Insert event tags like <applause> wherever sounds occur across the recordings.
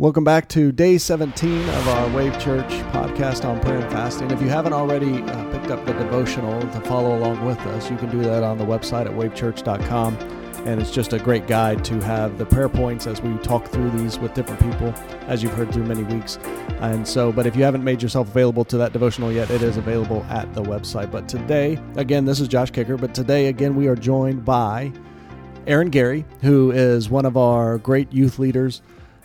Welcome back to day 17 of our Wave Church podcast on prayer and fasting. If you haven't already uh, picked up the devotional to follow along with us, you can do that on the website at wavechurch.com. And it's just a great guide to have the prayer points as we talk through these with different people, as you've heard through many weeks. And so, but if you haven't made yourself available to that devotional yet, it is available at the website. But today, again, this is Josh Kicker, but today, again, we are joined by Aaron Gary, who is one of our great youth leaders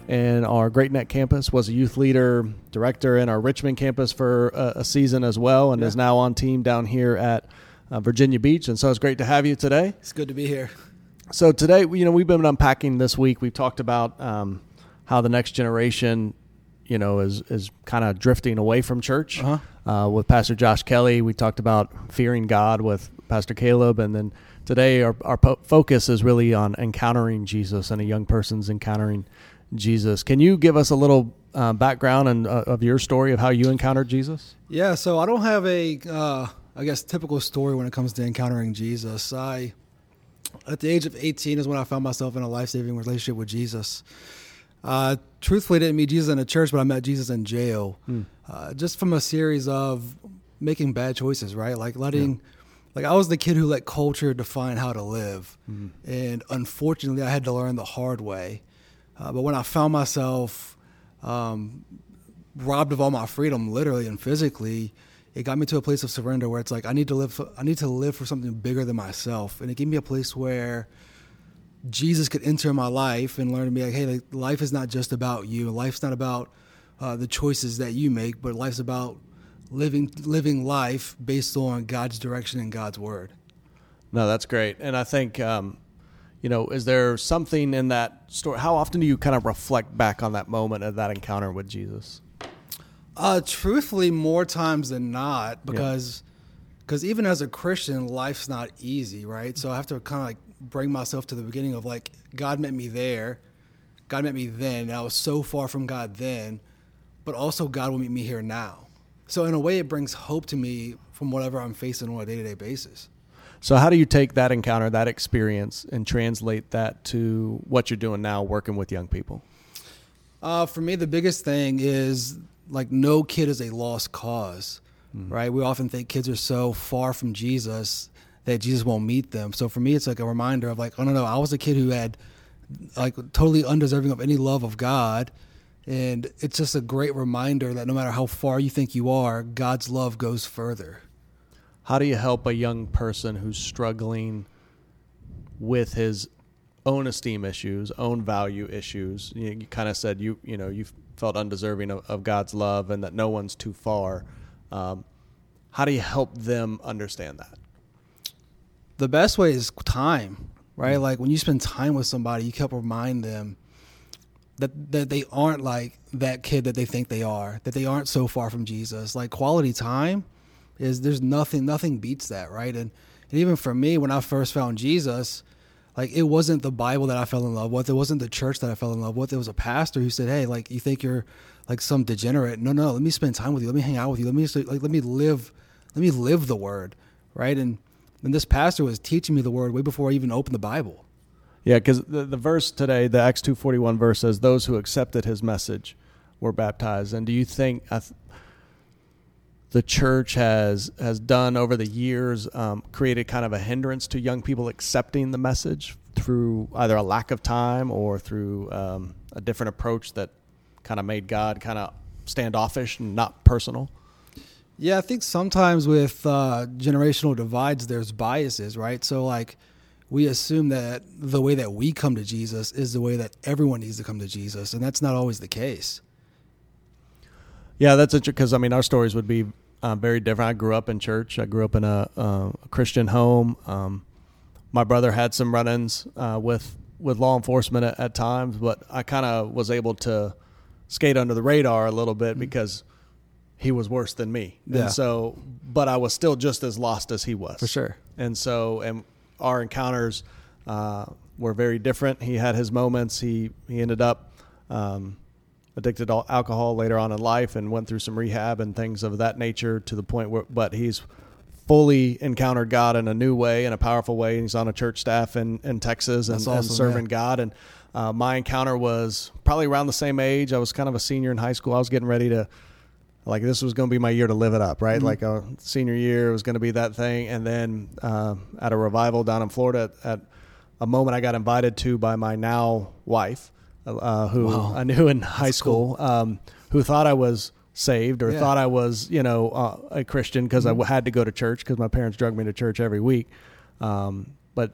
and our Great Neck campus was a youth leader director in our Richmond campus for a, a season as well, and yeah. is now on team down here at uh, Virginia Beach. And so it's great to have you today. It's good to be here. So today, you know, we've been unpacking this week. We've talked about um, how the next generation, you know, is is kind of drifting away from church. Uh-huh. Uh, with Pastor Josh Kelly, we talked about fearing God with Pastor Caleb, and then today our our po- focus is really on encountering Jesus and a young person's encountering Jesus. Can you give us a little uh, background and uh, of your story of how you encountered Jesus? Yeah, so I don't have a, uh, I guess, typical story when it comes to encountering Jesus. I, at the age of 18, is when I found myself in a life saving relationship with Jesus. Uh, truthfully, I didn't meet Jesus in a church, but I met Jesus in jail, hmm. uh, just from a series of making bad choices, right? Like letting. Yeah. Like I was the kid who let culture define how to live, mm and unfortunately, I had to learn the hard way. Uh, but when I found myself um, robbed of all my freedom, literally and physically, it got me to a place of surrender where it's like I need to live. For, I need to live for something bigger than myself, and it gave me a place where Jesus could enter my life and learn to be like, hey, like, life is not just about you. Life's not about uh, the choices that you make, but life's about living living life based on God's direction and God's word. No, that's great, and I think um, you know, is there something in that story? How often do you kind of reflect back on that moment of that encounter with Jesus? Uh, truthfully, more times than not, because because yeah. even as a Christian, life's not easy, right? So I have to kind of like bring myself to the beginning of like God met me there, God met me then. I was so far from God then, but also God will meet me here now. So in a way, it brings hope to me from whatever I'm facing on a day to day basis. So how do you take that encounter, that experience, and translate that to what you're doing now, working with young people? Uh, for me, the biggest thing is like no kid is a lost cause, mm-hmm. right? We often think kids are so far from Jesus that Jesus won't meet them. So for me, it's like a reminder of like, oh no, no, I was a kid who had like totally undeserving of any love of God. And it's just a great reminder that no matter how far you think you are, God's love goes further how do you help a young person who's struggling with his own esteem issues, own value issues? You, you kind of said you you know you felt undeserving of, of, God's love and that no one's too far. Um, how do you help them understand that? The best way is time, right? Mm-hmm. Like when you spend time with somebody, you help remind them that that they aren't like that kid that they think they are, that they aren't so far from Jesus. Like quality time is there's nothing nothing beats that, right? And and even for me, when I first found Jesus, like it wasn't the Bible that I fell in love with. It wasn't the church that I fell in love with. It was a pastor who said, "Hey, like you think you're like some degenerate? No, no. Let me spend time with you. Let me hang out with you. Let me like let me live. Let me live the word, right?" And and this pastor was teaching me the word way before I even opened the Bible. Yeah, because the, the verse today, the Acts two forty one verse says, "Those who accepted his message were baptized." And do you think? I, th- the church has has done over the years um, created kind of a hindrance to young people accepting the message through either a lack of time or through um, a different approach that kind of made God kind of standoffish and not personal. Yeah, I think sometimes with uh, generational divides, there's biases, right? So like we assume that the way that we come to Jesus is the way that everyone needs to come to Jesus, and that's not always the case. Yeah, that's interesting because I mean our stories would be uh, very different. I grew up in church. I grew up in a, uh, a Christian home. Um, my brother had some run-ins uh, with with law enforcement at, at times, but I kind of was able to skate under the radar a little bit mm-hmm. because he was worse than me. Yeah. And so, but I was still just as lost as he was. For sure. And so, and our encounters uh, were very different. He had his moments. He he ended up. Um, addicted to alcohol later on in life and went through some rehab and things of that nature to the point where, but he's fully encountered God in a new way, in a powerful way. And he's on a church staff in, in Texas and, awesome, and serving. God. And uh, my encounter was probably around the same age. I was kind of a senior in high school. I was getting ready to, like, this was going to be my year to live it up, right? Like a senior year was going to be that thing. And then uh, at a revival down in Florida, at, a moment I got invited to by my now wife, uh, who Wow. I knew in high school, um, who thought I was saved or Yeah. thought I was, you know, uh, a Christian because I had to go to church because my parents drug me to church every week. Um, but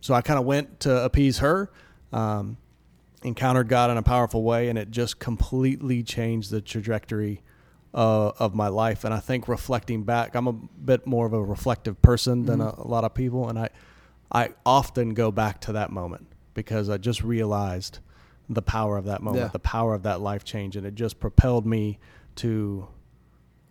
so I kind of went to appease her, um, encountered God in a powerful way, and it just completely changed the trajectory uh, of my life. And I think reflecting back, I'm a bit more of a reflective person than a, a lot of people, and I, I often go back to that moment because I just realized the power of that moment, Yeah. the power of that life change, and it just propelled me to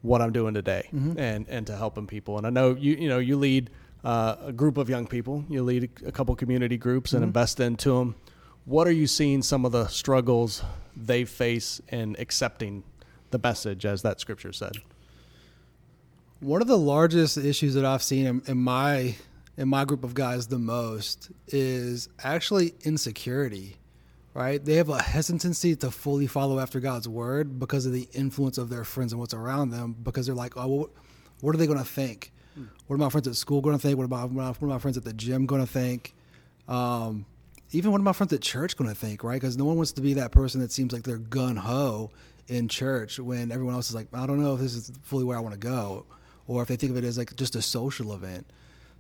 what I'm doing today and and to helping people. And I know you you know you lead uh, a group of young people, you lead a couple community groups and invest into them. What are you seeing some of the struggles they face in accepting the message as that scripture said? One of the largest issues that I've seen in, in my in my group of guys the most is actually insecurity. Right? They have a hesitancy to fully follow after God's word because of the influence of their friends and what's around them. Because they're like, oh, what, what are they going to think? What are my friends at school going to think? What are my, what are my friends at the gym going to think? Um, even what are my friends at church going to think? Right? Because no one wants to be that person that seems like they're gun ho in church when everyone else is like, I don't know if this is fully where I want to go, or if they think of it as like just a social event.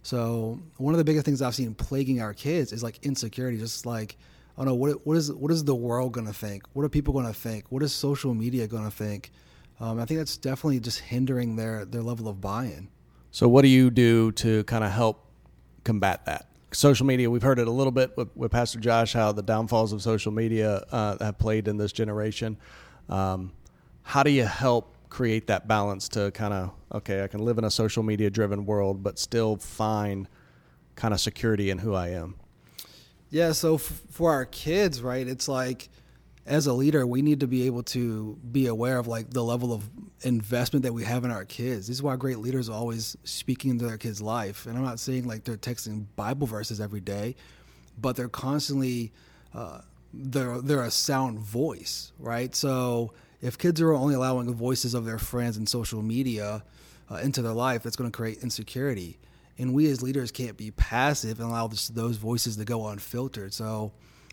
So one of the biggest things I've seen plaguing our kids is like insecurity, just like, oh no, what what is what is the world gonna think? What are people gonna think? What is social media gonna think? Um, I think that's definitely just hindering their their level of buy-in. So, what do you do to kind of help combat that? Social media, we've heard it a little bit with, with Pastor Josh, how the downfalls of social media uh, have played in this generation. Um, how do you help create that balance to kind of, okay, I can live in a social media driven world, but still find kind of security in who I am? Yeah, so f- for our kids, right, it's like as a leader, we need to be able to be aware of like the level of investment that we have in our kids. This is why great leaders are always speaking into their kids' life. And I'm not saying like they're texting Bible verses every day, but they're constantly uh, they're they're a sound voice, right? So if kids are only allowing the voices of their friends and social media uh, into their life, that's going to create insecurity. And we as leaders can't be passive and allow this, those voices to go unfiltered. So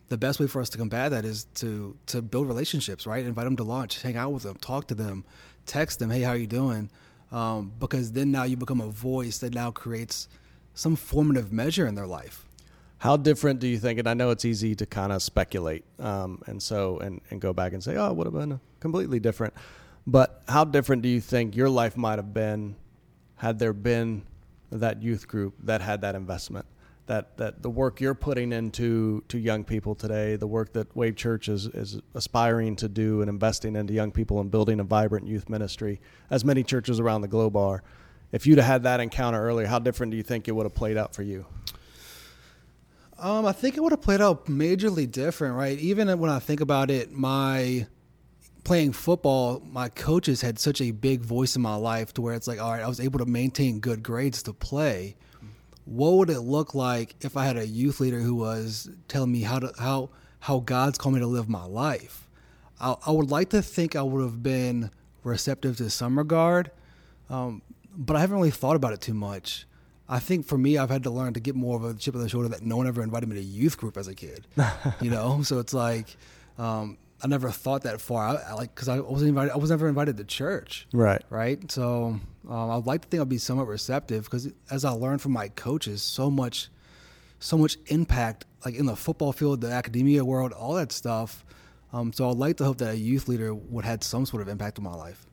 the best way for us to combat that is to to build relationships, right? Invite them to lunch, hang out with them, talk to them, text them, hey, how are you doing? Um, because then now you become a voice that now creates some formative measure in their life. How different do you think? And I know it's easy to kind of speculate, um, and so and, and go back and say, oh, it would have been completely different. But how different do you think your life might have been had there been that youth group that had that investment? That that the work you're putting into to young people today, the work that Wave Church is is aspiring to do and investing into young people and building a vibrant youth ministry, as many churches around the globe are. If you'd have had that encounter earlier, how different do you think it would have played out for you? Um, I think it would have played out majorly different, right? Even when I think about it, my playing football, my coaches had such a big voice in my life to where it's like, all right, I was able to maintain good grades to play. What would it look like if I had a youth leader who was telling me how to how how God's called me to live my life? I, I would like to think I would have been receptive to some regard, um, but I haven't really thought about it too much. I think for me, I've had to learn to get more of a chip on the shoulder that no one ever invited me to youth group as a kid. <laughs> you know, so it's like um, I never thought that far. I, I like because I wasn't invited. I was never invited to church. Right. Right. So um, I'd like to think I'd be somewhat receptive because as I learned from my coaches, so much, so much impact like in the football field, the academia world, all that stuff. Um, so I'd like to hope that a youth leader would have some sort of impact on my life.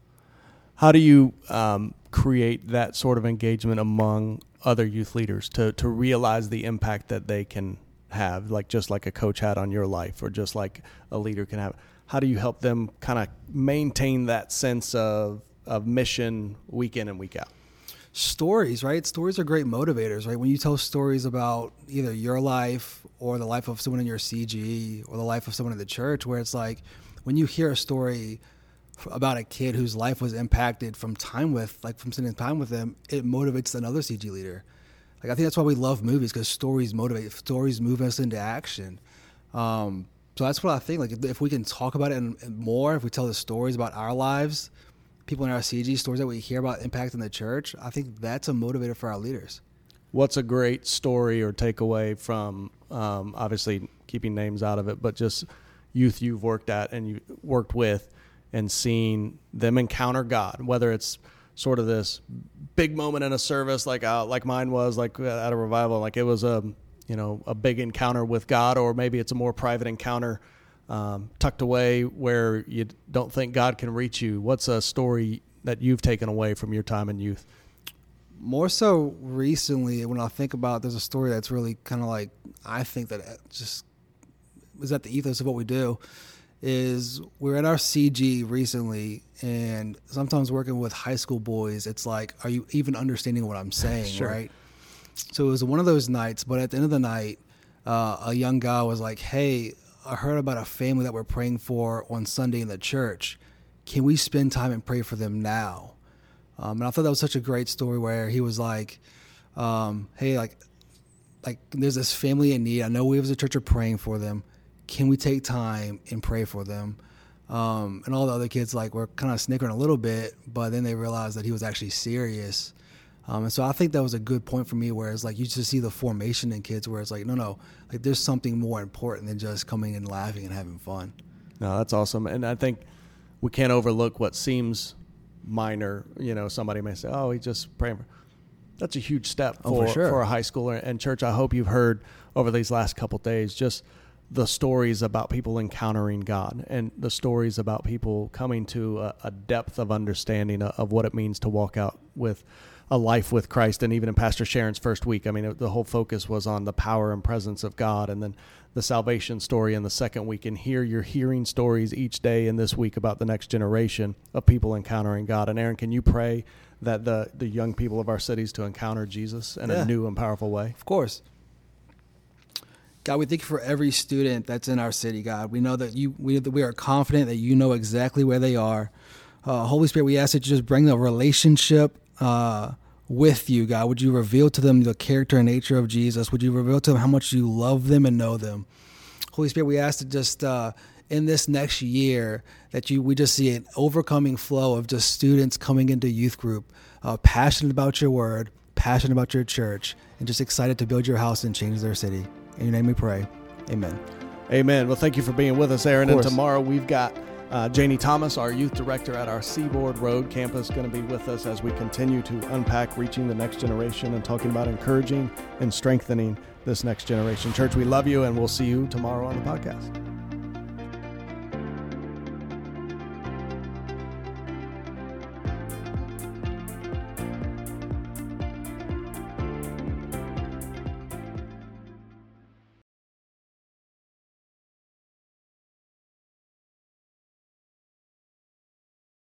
How do you um, create that sort of engagement among other youth leaders to, to realize the impact that they can have, like just like a coach had on your life, or just like a leader can have? How do you help them kind of maintain that sense of, of mission week in and week out? stories, right? Stories are great motivators, right? When you tell stories about either your life or the life of someone in your CG or the life of someone in the church, where it's like when you hear a story about a kid whose life was impacted from time with, like from spending time with them, it motivates another CG leader. Like I think that's why we love movies because stories motivate, stories move us into action. Um, so that's what I think. Like if we can talk about it more, if we tell the stories about our lives, people in our CG stories that we hear about impacting the church, I think that's a motivator for our leaders. What's a great story or takeaway from um, obviously keeping names out of it, but just youth you've worked at and you worked with and seen them encounter God, whether it's sort of this big moment in a service like uh, like mine was like at a revival, like it was a you know a big encounter with God, or maybe it's a more private encounter um, tucked away where you don't think God can reach you. What's a story that you've taken away from your time in youth? More so recently, when I think about, there's a story that's really kind of like I think that just is at the ethos of what we do is we're at our CG recently, and sometimes working with high school boys, it's like, are you even understanding what I'm saying, sure. right? So it was one of those nights, but at the end of the night, uh, a young guy was like, "Hey, I heard about a family that we're praying for on Sunday in the church. Can we spend time and pray for them now?" Um, and I thought that was such a great story where he was like, um, "Hey, like, like there's this family in need. I know we as a church are praying for them can we take time and pray for them? Um, and all the other kids like were kind of snickering a little bit, but then they realized that he was actually serious. Um, and so I think that was a good point for me, where it's like you just see the formation in kids, where it's like, no, no, like there's something more important than just coming and laughing and having fun. No, that's awesome, and I think we can't overlook what seems minor. You know, somebody may say, "Oh, he just praying." That's a huge step for, oh, for, sure. for a high schooler and church. I hope you've heard over these last couple days just the stories about people encountering God and the stories about people coming to a, a, depth of understanding of what it means to walk out with a life with Christ. And even in Pastor Sharon's first week, I mean, it, the whole focus was on the power and presence of God. And then the salvation story in the second week. And here you're hearing stories each day in this week about the next generation of people encountering God. And Aaron, can you pray that the, the young people of our cities to encounter Jesus in yeah. a new and powerful way? Of course. God, we thank you for every student that's in our city, God. We know that you we, we are confident that you know exactly where they are. Uh, Holy Spirit, we ask that you just bring the relationship uh, with you, God. Would you reveal to them the character and nature of Jesus? Would you reveal to them how much you love them and know them? Holy Spirit, we ask that just uh, in this next year that you we just see an overcoming flow of just students coming into youth group, uh, passionate about your word, passionate about your church, and just excited to build your house and change their city. In your name we pray. Amen. Amen. Well, thank you for being with us, Aaron. And tomorrow we've got uh, Janie Thomas, our youth director at our Seaboard Road campus, going to be with us as we continue to unpack reaching the next generation and talking about encouraging and strengthening this next generation. Church, we love you, and we'll see you tomorrow on the podcast.